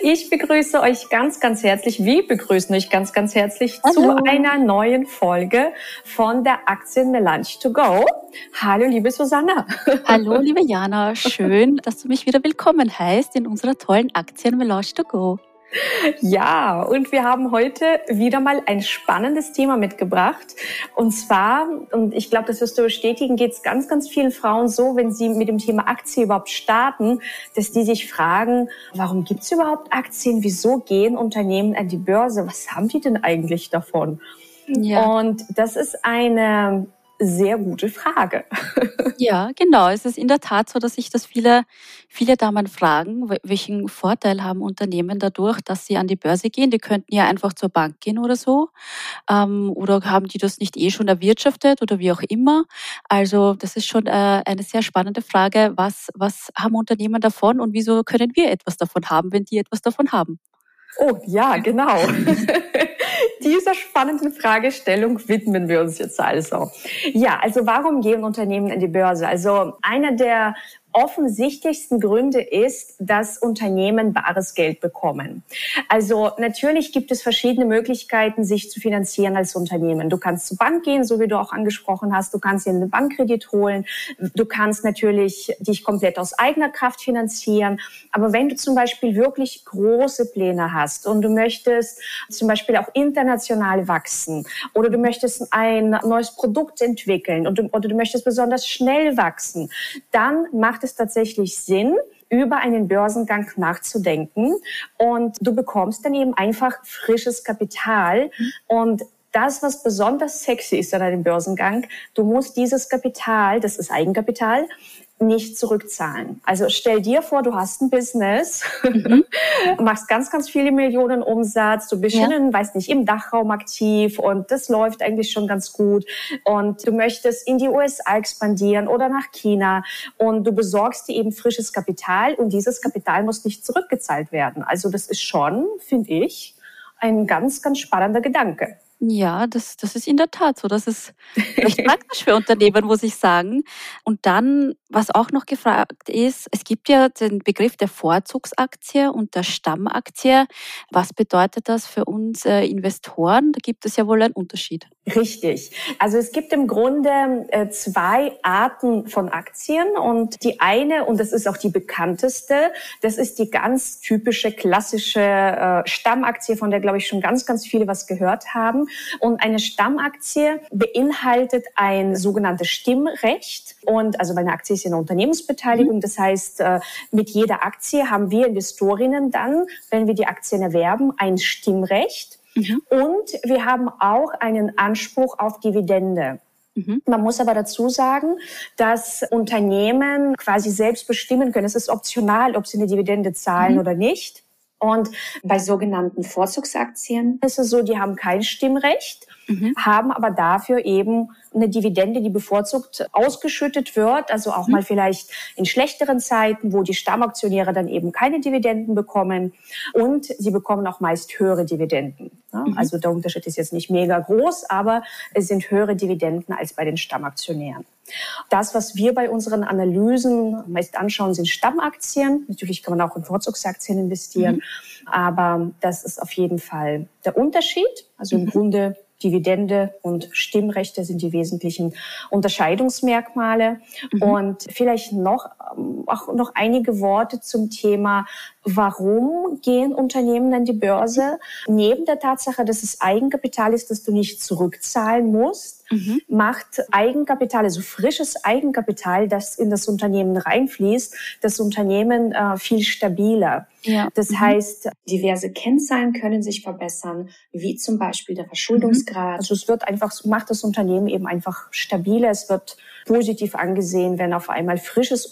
Ich begrüße euch ganz, ganz herzlich. Wir begrüßen euch ganz, ganz herzlich Hallo. zu einer neuen Folge von der Aktien Melange to Go. Hallo, liebe Susanna. Hallo, liebe Jana. Schön, dass du mich wieder willkommen heißt in unserer tollen Aktien Melange to Go. Ja, und wir haben heute wieder mal ein spannendes Thema mitgebracht. Und zwar, und ich glaube, das wirst du bestätigen, geht es ganz, ganz vielen Frauen so, wenn sie mit dem Thema Aktie überhaupt starten, dass die sich fragen, warum gibt es überhaupt Aktien? Wieso gehen Unternehmen an die Börse? Was haben die denn eigentlich davon? Ja. Und das ist eine sehr gute Frage. Ja, genau. Es ist in der Tat so, dass sich das viele, viele Damen fragen, welchen Vorteil haben Unternehmen dadurch, dass sie an die Börse gehen. Die könnten ja einfach zur Bank gehen oder so. Ähm, oder haben die das nicht eh schon erwirtschaftet oder wie auch immer. Also das ist schon äh, eine sehr spannende Frage. Was, was haben Unternehmen davon und wieso können wir etwas davon haben, wenn die etwas davon haben? Oh ja, genau. Dieser spannenden Fragestellung widmen wir uns jetzt also. Ja, also warum gehen Unternehmen in die Börse? Also einer der offensichtlichsten Gründe ist, dass Unternehmen bares Geld bekommen. Also natürlich gibt es verschiedene Möglichkeiten, sich zu finanzieren als Unternehmen. Du kannst zur Bank gehen, so wie du auch angesprochen hast. Du kannst dir einen Bankkredit holen. Du kannst natürlich dich komplett aus eigener Kraft finanzieren. Aber wenn du zum Beispiel wirklich große Pläne hast und du möchtest zum Beispiel auch international wachsen oder du möchtest ein neues Produkt entwickeln oder du möchtest besonders schnell wachsen, dann macht macht es tatsächlich Sinn, über einen Börsengang nachzudenken. Und du bekommst dann eben einfach frisches Kapital. Und das, was besonders sexy ist an einem Börsengang, du musst dieses Kapital, das ist Eigenkapital, nicht zurückzahlen. Also stell dir vor, du hast ein Business, mhm. machst ganz, ganz viele Millionen Umsatz, du bist ja. schon, weiß nicht, im Dachraum aktiv und das läuft eigentlich schon ganz gut und du möchtest in die USA expandieren oder nach China und du besorgst dir eben frisches Kapital und dieses Kapital muss nicht zurückgezahlt werden. Also das ist schon, finde ich, ein ganz, ganz spannender Gedanke. Ja, das, das ist in der Tat so. Das ist recht praktisch für Unternehmen, muss ich sagen. Und dann, was auch noch gefragt ist, es gibt ja den Begriff der Vorzugsaktie und der Stammaktie. Was bedeutet das für uns äh, Investoren? Da gibt es ja wohl einen Unterschied. Richtig. Also es gibt im Grunde äh, zwei Arten von Aktien und die eine, und das ist auch die bekannteste, das ist die ganz typische klassische äh, Stammaktie, von der, glaube ich, schon ganz, ganz viele was gehört haben. Und eine Stammaktie beinhaltet ein sogenanntes Stimmrecht. Und also bei einer Aktie ist eine Unternehmensbeteiligung. Mhm. Das heißt, äh, mit jeder Aktie haben wir Investorinnen dann, wenn wir die Aktien erwerben, ein Stimmrecht. Mhm. Und wir haben auch einen Anspruch auf Dividende. Mhm. Man muss aber dazu sagen, dass Unternehmen quasi selbst bestimmen können. Es ist optional, ob sie eine Dividende zahlen mhm. oder nicht. Und bei sogenannten Vorzugsaktien ist es so, die haben kein Stimmrecht, mhm. haben aber dafür eben eine Dividende, die bevorzugt ausgeschüttet wird, also auch mhm. mal vielleicht in schlechteren Zeiten, wo die Stammaktionäre dann eben keine Dividenden bekommen und sie bekommen auch meist höhere Dividenden. Ja, mhm. Also der Unterschied ist jetzt nicht mega groß, aber es sind höhere Dividenden als bei den Stammaktionären. Das, was wir bei unseren Analysen meist anschauen, sind Stammaktien. Natürlich kann man auch in Vorzugsaktien investieren, mhm. aber das ist auf jeden Fall der Unterschied. Also im mhm. Grunde Dividende und Stimmrechte sind die wesentlichen Unterscheidungsmerkmale. Mhm. Und vielleicht noch, auch noch einige Worte zum Thema, warum gehen Unternehmen an die Börse? Neben der Tatsache, dass es Eigenkapital ist, das du nicht zurückzahlen musst, mhm. macht Eigenkapital, also frisches Eigenkapital, das in das Unternehmen reinfließt, das Unternehmen äh, viel stabiler. Ja. Das mhm. heißt, diverse Kennzahlen können sich verbessern, wie zum Beispiel der Verschuldungsgrad. Mhm. Also es wird einfach, macht das Unternehmen eben einfach stabiler. Es wird positiv angesehen, wenn auf einmal frisches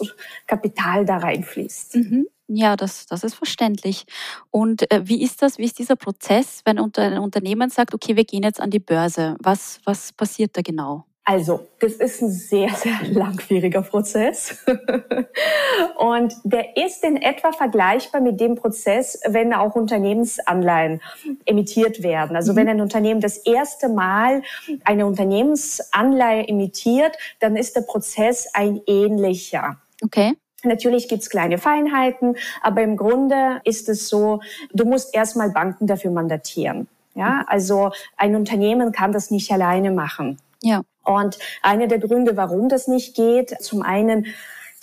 Kapital da reinfließt. Mhm. Ja, das, das ist verständlich. Und äh, wie ist das, wie ist dieser Prozess, wenn unter, ein Unternehmen sagt, okay, wir gehen jetzt an die Börse? Was, was passiert da genau? Also, das ist ein sehr, sehr langwieriger Prozess. und der ist in etwa vergleichbar mit dem Prozess, wenn auch Unternehmensanleihen emittiert werden. Also, mhm. wenn ein Unternehmen das erste Mal eine Unternehmensanleihe emittiert, dann ist der Prozess ein ähnlicher. Okay. Natürlich gibt's kleine Feinheiten, aber im Grunde ist es so, du musst erstmal Banken dafür mandatieren. Ja, also ein Unternehmen kann das nicht alleine machen. Ja. Und einer der Gründe, warum das nicht geht, zum einen,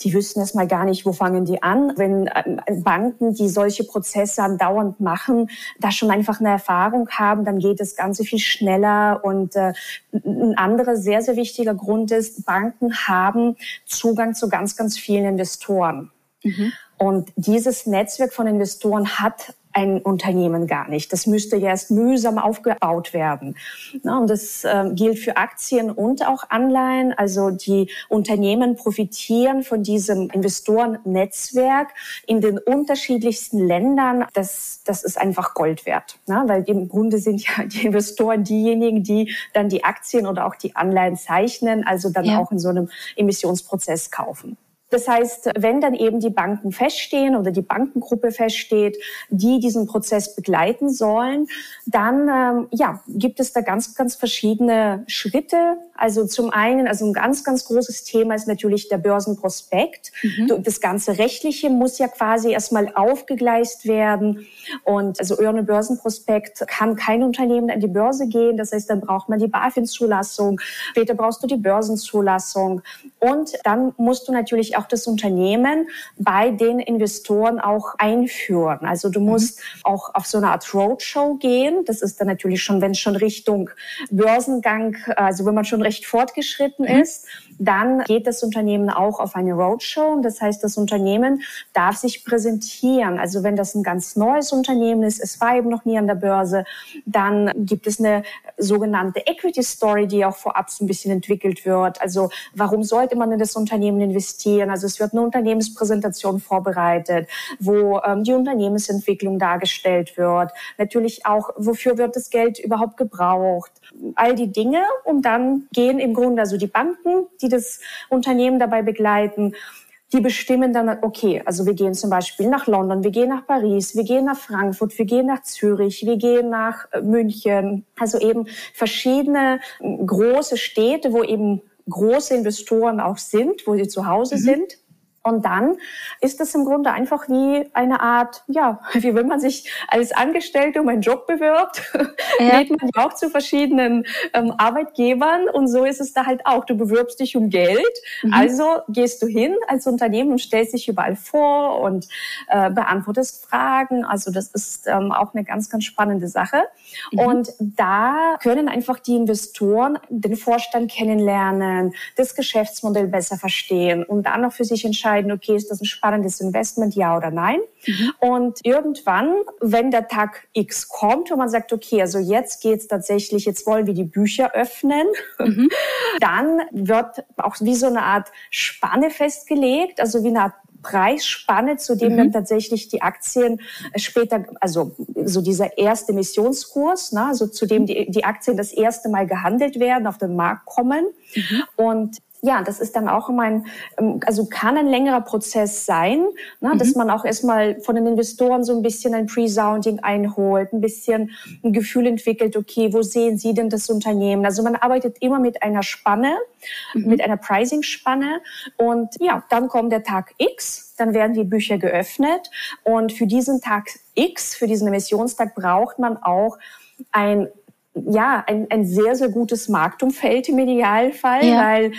die wüssten erst mal gar nicht, wo fangen die an. Wenn äh, Banken, die solche Prozesse andauernd machen, da schon einfach eine Erfahrung haben, dann geht das Ganze viel schneller. Und äh, ein anderer sehr, sehr wichtiger Grund ist, Banken haben Zugang zu ganz, ganz vielen Investoren. Mhm. Und dieses Netzwerk von Investoren hat ein Unternehmen gar nicht. Das müsste ja erst mühsam aufgebaut werden. Und das äh, gilt für Aktien und auch Anleihen. Also die Unternehmen profitieren von diesem Investorennetzwerk in den unterschiedlichsten Ländern. Das, das ist einfach Gold wert. Weil im Grunde sind ja die Investoren diejenigen, die dann die Aktien oder auch die Anleihen zeichnen, also dann ja. auch in so einem Emissionsprozess kaufen. Das heißt, wenn dann eben die Banken feststehen oder die Bankengruppe feststeht, die diesen Prozess begleiten sollen, dann ähm, ja, gibt es da ganz, ganz verschiedene Schritte. Also zum einen, also ein ganz, ganz großes Thema ist natürlich der Börsenprospekt. Mhm. Das ganze Rechtliche muss ja quasi erstmal aufgegleist werden. Und also ohne Börsenprospekt kann kein Unternehmen an die Börse gehen. Das heißt, dann braucht man die BaFin-Zulassung. Später brauchst du die Börsenzulassung. Und dann musst du natürlich auch das Unternehmen bei den Investoren auch einführen. Also du musst mhm. auch auf so eine Art Roadshow gehen. Das ist dann natürlich schon, wenn es schon Richtung Börsengang, also wenn man schon recht fortgeschritten mhm. ist, dann geht das Unternehmen auch auf eine Roadshow. Das heißt, das Unternehmen darf sich präsentieren. Also wenn das ein ganz neues Unternehmen ist, es war eben noch nie an der Börse, dann gibt es eine sogenannte Equity Story, die auch vorab so ein bisschen entwickelt wird. Also warum sollte man in das Unternehmen investieren? Also es wird eine Unternehmenspräsentation vorbereitet, wo ähm, die Unternehmensentwicklung dargestellt wird. Natürlich auch, wofür wird das Geld überhaupt gebraucht? All die Dinge. Und dann gehen im Grunde also die Banken, die das Unternehmen dabei begleiten, die bestimmen dann, okay, also wir gehen zum Beispiel nach London, wir gehen nach Paris, wir gehen nach Frankfurt, wir gehen nach Zürich, wir gehen nach äh, München. Also eben verschiedene große Städte, wo eben große Investoren auch sind, wo sie zu Hause mhm. sind. Und dann ist es im Grunde einfach wie eine Art, ja, wie wenn man sich als Angestellte um einen Job bewirbt, ja. geht man ja auch zu verschiedenen ähm, Arbeitgebern und so ist es da halt auch. Du bewirbst dich um Geld, mhm. also gehst du hin als Unternehmen und stellst dich überall vor und äh, beantwortest Fragen. Also das ist ähm, auch eine ganz, ganz spannende Sache. Mhm. Und da können einfach die Investoren den Vorstand kennenlernen, das Geschäftsmodell besser verstehen und dann noch für sich entscheiden, entscheiden, okay, ist das ein spannendes Investment, ja oder nein. Mhm. Und irgendwann, wenn der Tag X kommt und man sagt, okay, also jetzt geht's tatsächlich, jetzt wollen wir die Bücher öffnen, mhm. dann wird auch wie so eine Art Spanne festgelegt, also wie eine Art Preisspanne, zu dem mhm. dann tatsächlich die Aktien später, also so dieser erste Missionskurs, ne, also zu dem die, die Aktien das erste Mal gehandelt werden, auf den Markt kommen. Mhm. Und ja, das ist dann auch immer ein, ähm, also kann ein längerer Prozess sein, ne, mhm. dass man auch erstmal von den Investoren so ein bisschen ein Pre-Sounding einholt, ein bisschen ein Gefühl entwickelt, okay, wo sehen Sie denn das Unternehmen? Also man arbeitet immer mit einer Spanne, mhm. mit einer Pricing-Spanne und ja, dann kommt der Tag X, dann werden die Bücher geöffnet und für diesen Tag X, für diesen Emissionstag braucht man auch ein ja, ein, ein sehr, sehr gutes Marktumfeld im Idealfall, ja. weil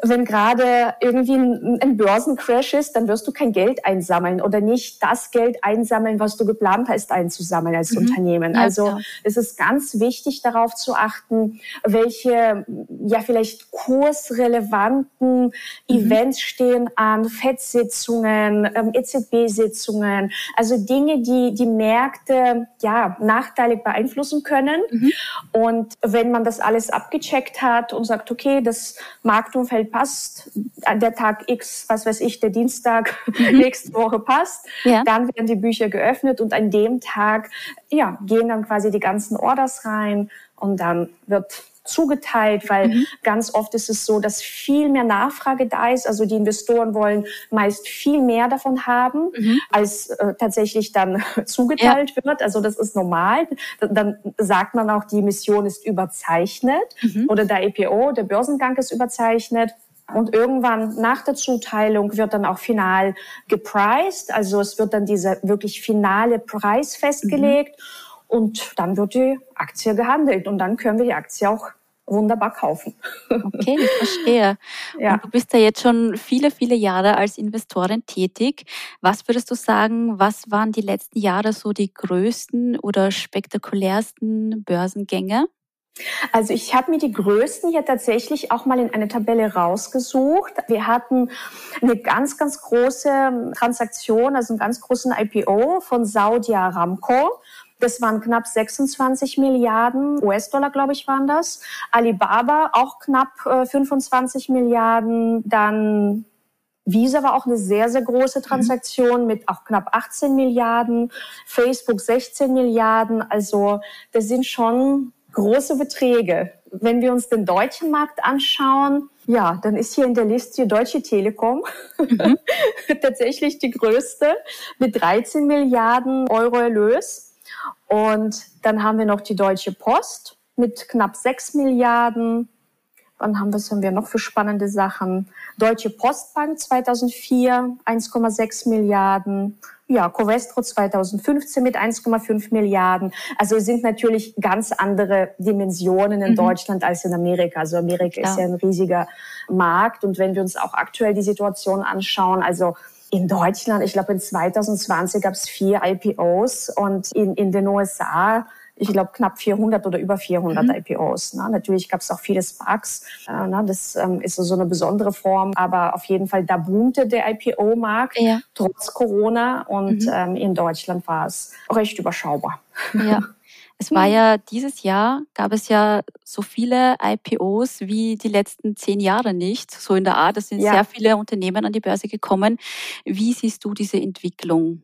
wenn gerade irgendwie ein, ein, Börsencrash ist, dann wirst du kein Geld einsammeln oder nicht das Geld einsammeln, was du geplant hast einzusammeln als mhm. Unternehmen. Ja, also ja. es ist ganz wichtig darauf zu achten, welche ja vielleicht kursrelevanten mhm. Events stehen an, FED-Sitzungen, ähm, EZB-Sitzungen, also Dinge, die die Märkte ja nachteilig beeinflussen können. Mhm. Und wenn man das alles abgecheckt hat und sagt, okay, das Marktumfeld passt, der Tag X, was weiß ich, der Dienstag mhm. nächste Woche passt, ja. dann werden die Bücher geöffnet und an dem Tag, ja, gehen dann quasi die ganzen Orders rein und dann wird zugeteilt, weil mhm. ganz oft ist es so, dass viel mehr Nachfrage da ist. Also die Investoren wollen meist viel mehr davon haben, mhm. als äh, tatsächlich dann zugeteilt ja. wird. Also das ist normal. Dann sagt man auch, die Mission ist überzeichnet mhm. oder der IPO, der Börsengang ist überzeichnet. Und irgendwann nach der Zuteilung wird dann auch final gepriced. Also es wird dann dieser wirklich finale Preis festgelegt. Mhm. Und dann wird die Aktie gehandelt. Und dann können wir die Aktie auch wunderbar kaufen. Okay, ich verstehe. Ja. Und du bist ja jetzt schon viele, viele Jahre als Investorin tätig. Was würdest du sagen, was waren die letzten Jahre so die größten oder spektakulärsten Börsengänge? Also ich habe mir die größten hier tatsächlich auch mal in eine Tabelle rausgesucht. Wir hatten eine ganz, ganz große Transaktion, also einen ganz großen IPO von Saudi Aramco. Das waren knapp 26 Milliarden US-Dollar, glaube ich, waren das. Alibaba auch knapp äh, 25 Milliarden. Dann Visa war auch eine sehr, sehr große Transaktion mit auch knapp 18 Milliarden. Facebook 16 Milliarden. Also das sind schon große Beträge. Wenn wir uns den deutschen Markt anschauen, ja, dann ist hier in der Liste die Deutsche Telekom mhm. tatsächlich die größte mit 13 Milliarden Euro Erlös. Und dann haben wir noch die Deutsche Post mit knapp 6 Milliarden. Dann haben wir, was haben wir noch für spannende Sachen? Deutsche Postbank 2004 1,6 Milliarden. Ja, Covestro 2015 mit 1,5 Milliarden. Also es sind natürlich ganz andere Dimensionen in mhm. Deutschland als in Amerika. Also Amerika ja. ist ja ein riesiger Markt. Und wenn wir uns auch aktuell die Situation anschauen, also in Deutschland, ich glaube in 2020 gab es vier IPOs und in, in den USA ich glaube, knapp 400 oder über 400 mhm. IPOs. Ne? Natürlich gab es auch viele Sparks. Äh, ne? Das ähm, ist so eine besondere Form. Aber auf jeden Fall, da boomte der IPO-Markt ja. trotz Corona. Und mhm. ähm, in Deutschland war es recht überschaubar. Ja. Es war mhm. ja dieses Jahr, gab es ja so viele IPOs wie die letzten zehn Jahre nicht. So in der Art, es sind ja. sehr viele Unternehmen an die Börse gekommen. Wie siehst du diese Entwicklung?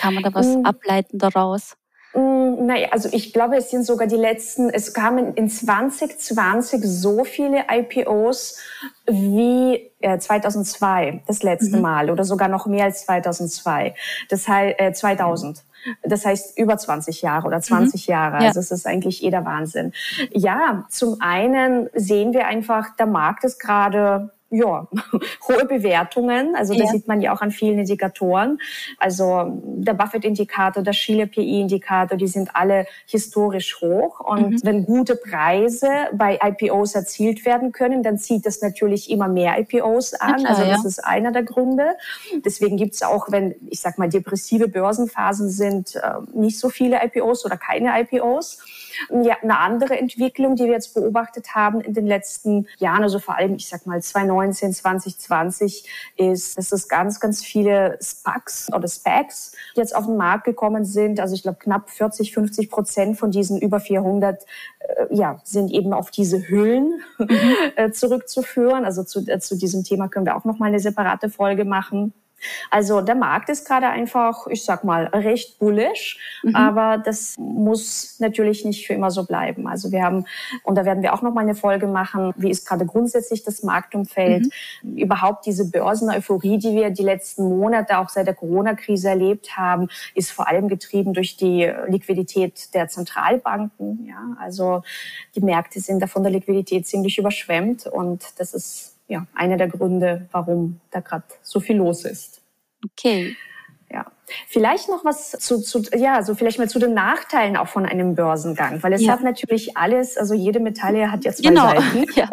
Kann man da was mhm. ableiten daraus? Mm, naja, also ich glaube, es sind sogar die letzten, es kamen in 2020 so viele IPOs wie äh, 2002, das letzte mhm. Mal, oder sogar noch mehr als 2002. Das heißt, äh, 2000. Das heißt über 20 Jahre oder 20 mhm. Jahre. Also es ist eigentlich eh der Wahnsinn. Ja, zum einen sehen wir einfach, der Markt ist gerade ja, hohe Bewertungen. Also das ja. sieht man ja auch an vielen Indikatoren. Also der Buffett-Indikator, der Schiele PI-Indikator, die sind alle historisch hoch. Und mhm. wenn gute Preise bei IPOs erzielt werden können, dann zieht das natürlich immer mehr IPOs an. Klar, also das ja. ist einer der Gründe. Deswegen gibt es auch, wenn, ich sag mal, depressive Börsenphasen sind, äh, nicht so viele IPOs oder keine IPOs. Ja, eine andere Entwicklung, die wir jetzt beobachtet haben in den letzten Jahren, also vor allem, ich sag mal 2019, 2020, ist, dass es ganz, ganz viele SPACs oder SPACs jetzt auf den Markt gekommen sind. Also ich glaube knapp 40, 50 Prozent von diesen über 400 äh, ja, sind eben auf diese Hüllen mhm. äh, zurückzuführen. Also zu, äh, zu diesem Thema können wir auch noch mal eine separate Folge machen. Also der Markt ist gerade einfach, ich sag mal, recht bullish, mhm. aber das muss natürlich nicht für immer so bleiben. Also wir haben, und da werden wir auch noch mal eine Folge machen, wie ist gerade grundsätzlich das Marktumfeld, mhm. überhaupt diese Börseneuphorie, die wir die letzten Monate auch seit der Corona-Krise erlebt haben, ist vor allem getrieben durch die Liquidität der Zentralbanken. Ja, also die Märkte sind da von der Liquidität ziemlich überschwemmt und das ist ja, einer der Gründe, warum da gerade so viel los ist. Okay. Ja, vielleicht noch was zu, zu, ja, so vielleicht mal zu den Nachteilen auch von einem Börsengang, weil es ja. hat natürlich alles, also jede Medaille hat ja zwei genau. Seiten. Ja.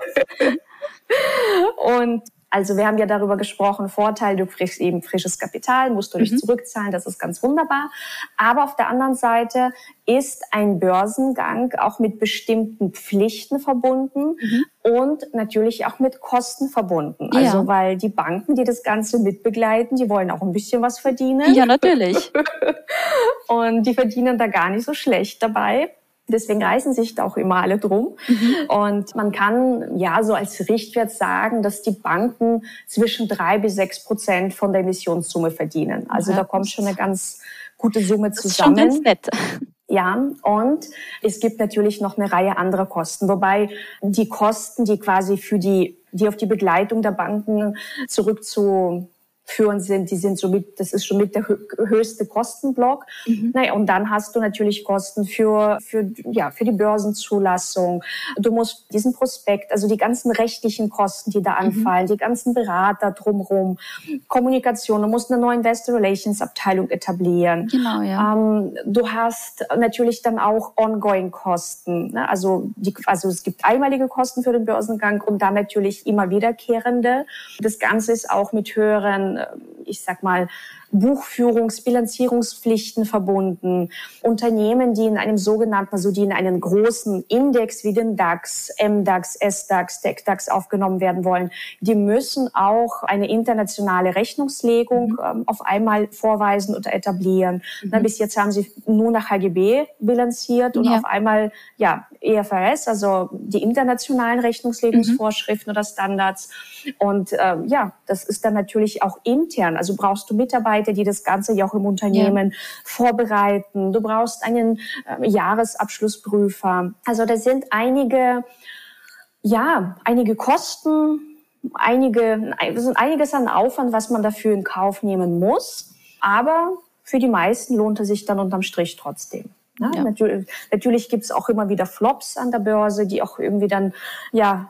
Und also wir haben ja darüber gesprochen, Vorteil, du kriegst eben frisches Kapital, musst du nicht mhm. zurückzahlen, das ist ganz wunderbar. Aber auf der anderen Seite ist ein Börsengang auch mit bestimmten Pflichten verbunden mhm. und natürlich auch mit Kosten verbunden. Ja. Also weil die Banken, die das Ganze mitbegleiten, die wollen auch ein bisschen was verdienen. Ja, natürlich. und die verdienen da gar nicht so schlecht dabei. Deswegen reißen sich da auch immer alle drum. Mhm. Und man kann ja so als Richtwert sagen, dass die Banken zwischen drei bis sechs Prozent von der Emissionssumme verdienen. Also ja. da kommt schon eine ganz gute Summe zusammen. Das ist schon ganz nett. Ja, und es gibt natürlich noch eine Reihe anderer Kosten, wobei die Kosten, die quasi für die, die auf die Begleitung der Banken zurück zu führend sind, die sind somit, das ist schon mit der höchste Kostenblock. Mhm. Naja, und dann hast du natürlich Kosten für, für, ja, für die Börsenzulassung. Du musst diesen Prospekt, also die ganzen rechtlichen Kosten, die da mhm. anfallen, mhm. die ganzen Berater drumherum, Kommunikation, du musst eine neue Investor Relations Abteilung etablieren. Genau, ja. Ähm, du hast natürlich dann auch ongoing Kosten. Ne? Also, die, also es gibt einmalige Kosten für den Börsengang und dann natürlich immer wiederkehrende. Das Ganze ist auch mit höheren ich sag mal, Buchführungs-, Bilanzierungspflichten verbunden. Unternehmen, die in einem sogenannten, also die in einen großen Index wie den DAX, MDAX, SDAX, TechDAX aufgenommen werden wollen, die müssen auch eine internationale Rechnungslegung mhm. ähm, auf einmal vorweisen oder etablieren. Mhm. Na, bis jetzt haben sie nur nach HGB bilanziert und ja. auf einmal, ja, EFRS, also die internationalen Rechnungslegungsvorschriften mhm. oder Standards. Und äh, ja, das ist dann natürlich auch intern. Also brauchst du Mitarbeiter, Mitarbeiter, die das Ganze ja auch im Unternehmen ja. vorbereiten. Du brauchst einen äh, Jahresabschlussprüfer. Also da sind einige, ja, einige Kosten, einige, ist einiges an Aufwand, was man dafür in Kauf nehmen muss. Aber für die meisten lohnt es sich dann unterm Strich trotzdem. Ja, ja. Natürlich, natürlich gibt es auch immer wieder Flops an der Börse, die auch irgendwie dann ja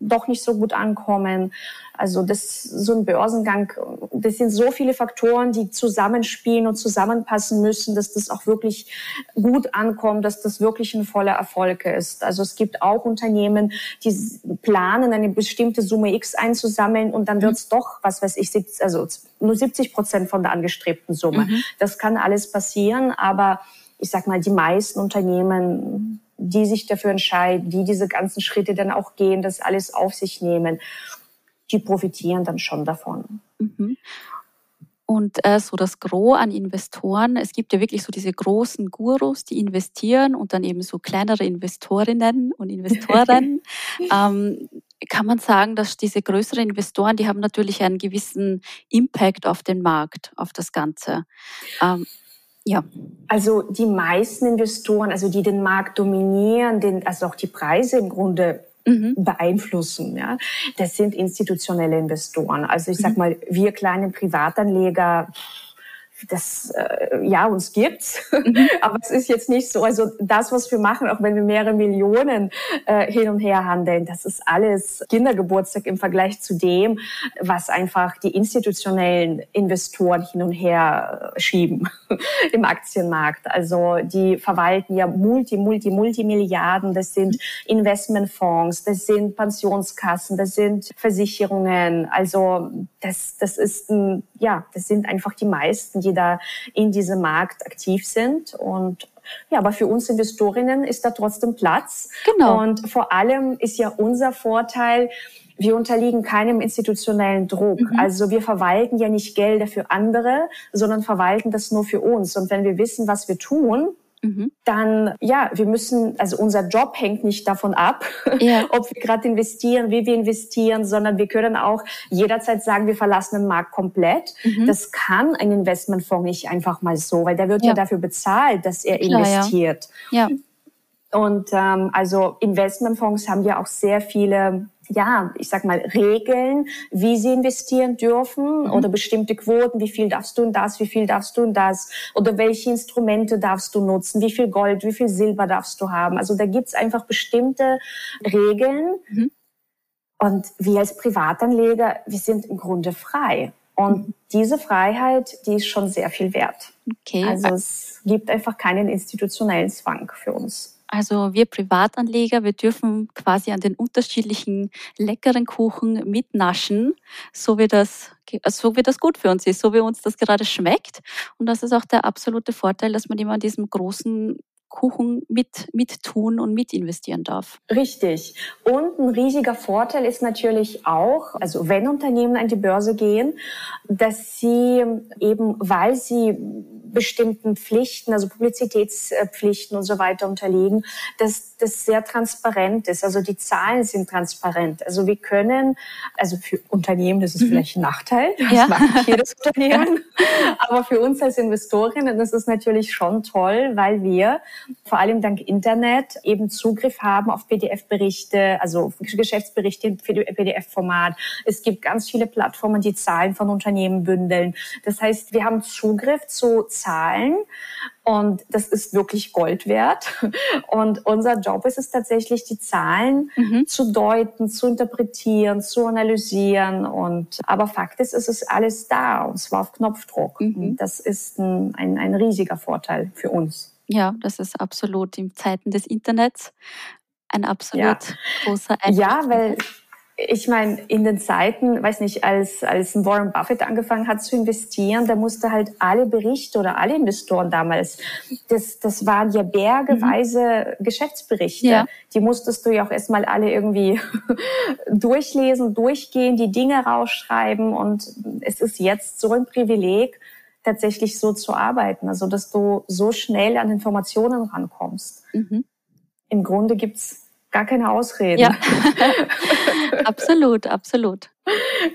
doch nicht so gut ankommen. Also das so ein Börsengang, das sind so viele Faktoren, die zusammenspielen und zusammenpassen müssen, dass das auch wirklich gut ankommt, dass das wirklich ein voller Erfolg ist. Also es gibt auch Unternehmen, die planen, eine bestimmte Summe X einzusammeln und dann wird es mhm. doch, was weiß ich, also nur 70 Prozent von der angestrebten Summe. Mhm. Das kann alles passieren, aber ich sag mal, die meisten Unternehmen die sich dafür entscheiden, die diese ganzen Schritte dann auch gehen, das alles auf sich nehmen, die profitieren dann schon davon. Mhm. Und äh, so das Gros an Investoren, es gibt ja wirklich so diese großen Gurus, die investieren und dann eben so kleinere Investorinnen und Investoren. ähm, kann man sagen, dass diese größeren Investoren, die haben natürlich einen gewissen Impact auf den Markt, auf das Ganze. Ähm, ja. Also die meisten Investoren, also die den Markt dominieren, den, also auch die Preise im Grunde mhm. beeinflussen. Ja, das sind institutionelle Investoren. Also ich sag mhm. mal, wir kleinen Privatanleger das äh, ja uns gibt's, mhm. aber es ist jetzt nicht so. Also das, was wir machen, auch wenn wir mehrere Millionen äh, hin und her handeln, das ist alles Kindergeburtstag im Vergleich zu dem, was einfach die institutionellen Investoren hin und her äh, schieben im Aktienmarkt. Also die verwalten ja multi, multi, multi Milliarden. Das sind Investmentfonds, das sind Pensionskassen, das sind Versicherungen. Also das, das ist ein, ja, das sind einfach die meisten, die da in diesem Markt aktiv sind und ja, aber für uns Investorinnen ist da trotzdem Platz. Genau. Und vor allem ist ja unser Vorteil, wir unterliegen keinem institutionellen Druck. Mhm. Also wir verwalten ja nicht Gelder für andere, sondern verwalten das nur für uns. Und wenn wir wissen, was wir tun, Mhm. dann ja, wir müssen, also unser Job hängt nicht davon ab, ja. ob wir gerade investieren, wie wir investieren, sondern wir können auch jederzeit sagen, wir verlassen den Markt komplett. Mhm. Das kann ein Investmentfonds nicht einfach mal so, weil der wird ja, ja dafür bezahlt, dass er Klar, investiert. Ja. ja. Und ähm, also Investmentfonds haben ja auch sehr viele ja, ich sag mal, Regeln, wie sie investieren dürfen mhm. oder bestimmte Quoten, wie viel darfst du in das, wie viel darfst du in das oder welche Instrumente darfst du nutzen, wie viel Gold, wie viel Silber darfst du haben. Also da gibt's einfach bestimmte Regeln. Mhm. Und wir als Privatanleger, wir sind im Grunde frei. Und mhm. diese Freiheit, die ist schon sehr viel wert. Okay. Also es gibt einfach keinen institutionellen Zwang für uns. Also wir Privatanleger, wir dürfen quasi an den unterschiedlichen leckeren Kuchen mitnaschen, so wie das, so wie das gut für uns ist, so wie uns das gerade schmeckt. Und das ist auch der absolute Vorteil, dass man immer an diesem großen Kuchen mit, mit tun und mit investieren darf. Richtig. Und ein riesiger Vorteil ist natürlich auch, also wenn Unternehmen an die Börse gehen, dass sie eben, weil sie bestimmten Pflichten, also Publizitätspflichten und so weiter unterliegen, dass das sehr transparent ist. Also die Zahlen sind transparent. Also wir können, also für Unternehmen, das ist mhm. vielleicht ein Nachteil, das ja. macht nicht jedes Unternehmen, aber für uns als Investorinnen ist es natürlich schon toll, weil wir vor allem dank Internet eben Zugriff haben auf PDF-Berichte, also Geschäftsberichte für PDF-Format. Es gibt ganz viele Plattformen, die Zahlen von Unternehmen bündeln. Das heißt, wir haben Zugriff zu Zahlen und das ist wirklich Gold wert. Und unser Job ist es tatsächlich, die Zahlen mhm. zu deuten, zu interpretieren, zu analysieren. Und aber Fakt ist, es ist alles da und zwar auf Knopfdruck. Mhm. Das ist ein, ein, ein riesiger Vorteil für uns. Ja, das ist absolut in Zeiten des Internets ein absolut ja. großer Einfluss. Ja, weil ich meine, in den Zeiten, weiß nicht, als, als Warren Buffett angefangen hat zu investieren, da musste halt alle Berichte oder alle Investoren damals, das, das waren ja bergeweise mhm. Geschäftsberichte. Ja. Die musstest du ja auch erstmal alle irgendwie durchlesen, durchgehen, die Dinge rausschreiben. Und es ist jetzt so ein Privileg, tatsächlich so zu arbeiten. Also, dass du so schnell an Informationen rankommst. Mhm. Im Grunde gibt's gar keine Ausreden. Ja. absolut, absolut.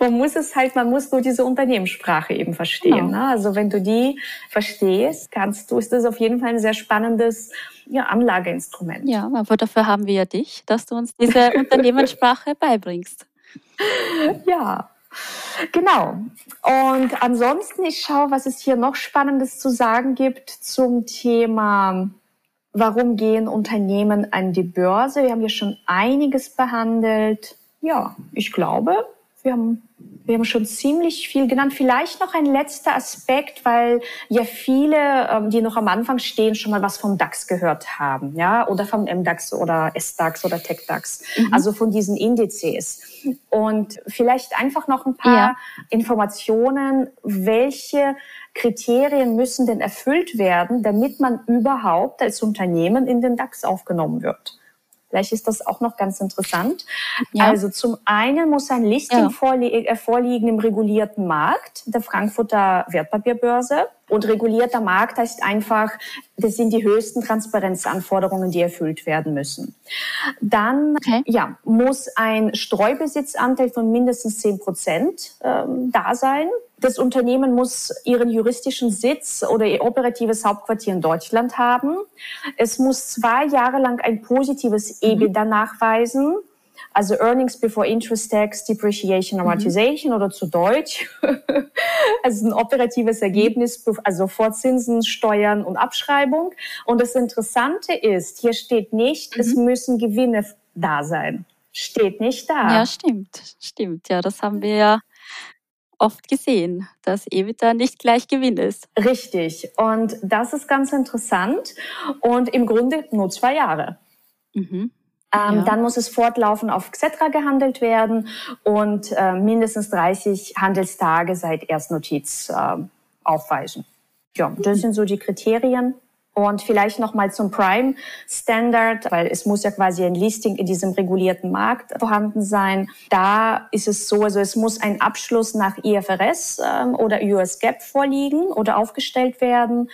Man muss es halt, man muss nur diese Unternehmenssprache eben verstehen. Genau. Ne? Also wenn du die verstehst, kannst du, ist das auf jeden Fall ein sehr spannendes ja, Anlageinstrument. Ja, aber dafür haben wir ja dich, dass du uns diese Unternehmenssprache beibringst. Ja, Genau. Und ansonsten, ich schaue, was es hier noch Spannendes zu sagen gibt zum Thema Warum gehen Unternehmen an die Börse? Wir haben ja schon einiges behandelt. Ja, ich glaube, wir haben, wir haben schon ziemlich viel genannt. Vielleicht noch ein letzter Aspekt, weil ja viele, ähm, die noch am Anfang stehen, schon mal was vom DAX gehört haben, ja, oder vom MDAX oder SDAX oder TechDAX, mhm. also von diesen Indizes. Und vielleicht einfach noch ein paar ja. Informationen, welche Kriterien müssen denn erfüllt werden, damit man überhaupt als Unternehmen in den DAX aufgenommen wird? Vielleicht ist das auch noch ganz interessant. Ja. Also zum einen muss ein Listing ja. vorlie äh, vorliegen im regulierten Markt der Frankfurter Wertpapierbörse. Und regulierter Markt heißt einfach, das sind die höchsten Transparenzanforderungen, die erfüllt werden müssen. Dann okay. ja, muss ein Streubesitzanteil von mindestens 10 Prozent ähm, da sein. Das Unternehmen muss ihren juristischen Sitz oder ihr operatives Hauptquartier in Deutschland haben. Es muss zwei Jahre lang ein positives mhm. EBITDA nachweisen also Earnings before Interest Tax, Depreciation, mhm. Amortization mhm. oder zu Deutsch. also ein operatives Ergebnis, also vor Zinsen, Steuern und Abschreibung. Und das Interessante ist, hier steht nicht, mhm. es müssen Gewinne da sein. Steht nicht da. Ja, stimmt, stimmt. Ja, das haben wir ja oft gesehen, dass EBITDA nicht gleich Gewinn ist. Richtig. Und das ist ganz interessant. Und im Grunde nur zwei Jahre. Mhm. Ähm, ja. Dann muss es fortlaufend auf Xetra gehandelt werden und äh, mindestens 30 Handelstage seit Erstnotiz äh, aufweisen. Ja, das sind so die Kriterien. Und vielleicht noch mal zum Prime Standard, weil es muss ja quasi ein Listing in diesem regulierten Markt vorhanden sein. Da ist es so, also es muss ein Abschluss nach IFRS ähm, oder US GAAP vorliegen oder aufgestellt werden.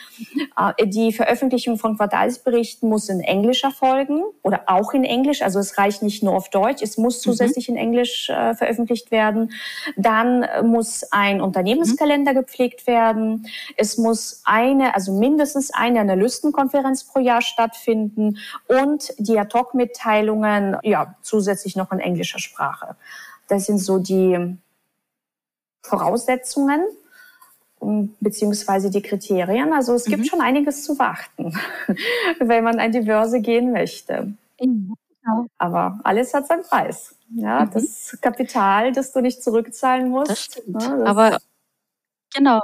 Äh, die Veröffentlichung von Quartalsberichten muss in Englisch erfolgen oder auch in Englisch. Also es reicht nicht nur auf Deutsch, es muss mhm. zusätzlich mhm. in Englisch äh, veröffentlicht werden. Dann muss ein Unternehmenskalender gepflegt werden. Es muss eine, also mindestens eine Analyse Analystenkonferenz pro Jahr stattfinden und die Ad-Hoc-Mitteilungen, ja, zusätzlich noch in englischer Sprache. Das sind so die Voraussetzungen beziehungsweise die Kriterien. Also es mhm. gibt schon einiges zu beachten, wenn man an die Börse gehen möchte. Genau. Aber alles hat seinen Preis. Ja, mhm. das Kapital, das du nicht zurückzahlen musst. Das stimmt. Ja, das Aber genau,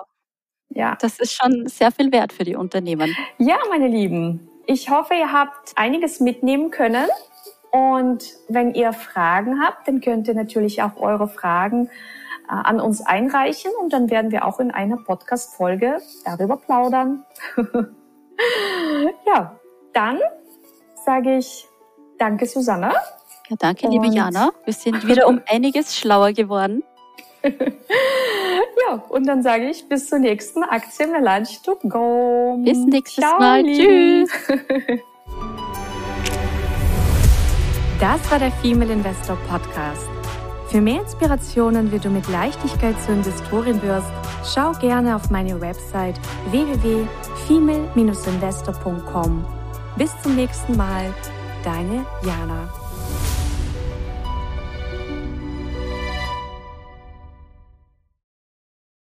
ja. Das ist schon sehr viel wert für die Unternehmen. Ja, meine Lieben. Ich hoffe, ihr habt einiges mitnehmen können. Und wenn ihr Fragen habt, dann könnt ihr natürlich auch eure Fragen äh, an uns einreichen und dann werden wir auch in einer Podcast-Folge darüber plaudern. ja, dann sage ich danke, Susanne. Ja, danke, und liebe Jana. Wir sind wieder um einiges schlauer geworden. Ja, und dann sage ich bis zur nächsten Aktie Melange to go. Bis nächstes Ciao, Mal. Tschüss. Das war der Female Investor Podcast. Für mehr Inspirationen, wie du mit Leichtigkeit zur Investorin wirst, schau gerne auf meine Website www.female-investor.com. Bis zum nächsten Mal, deine Jana.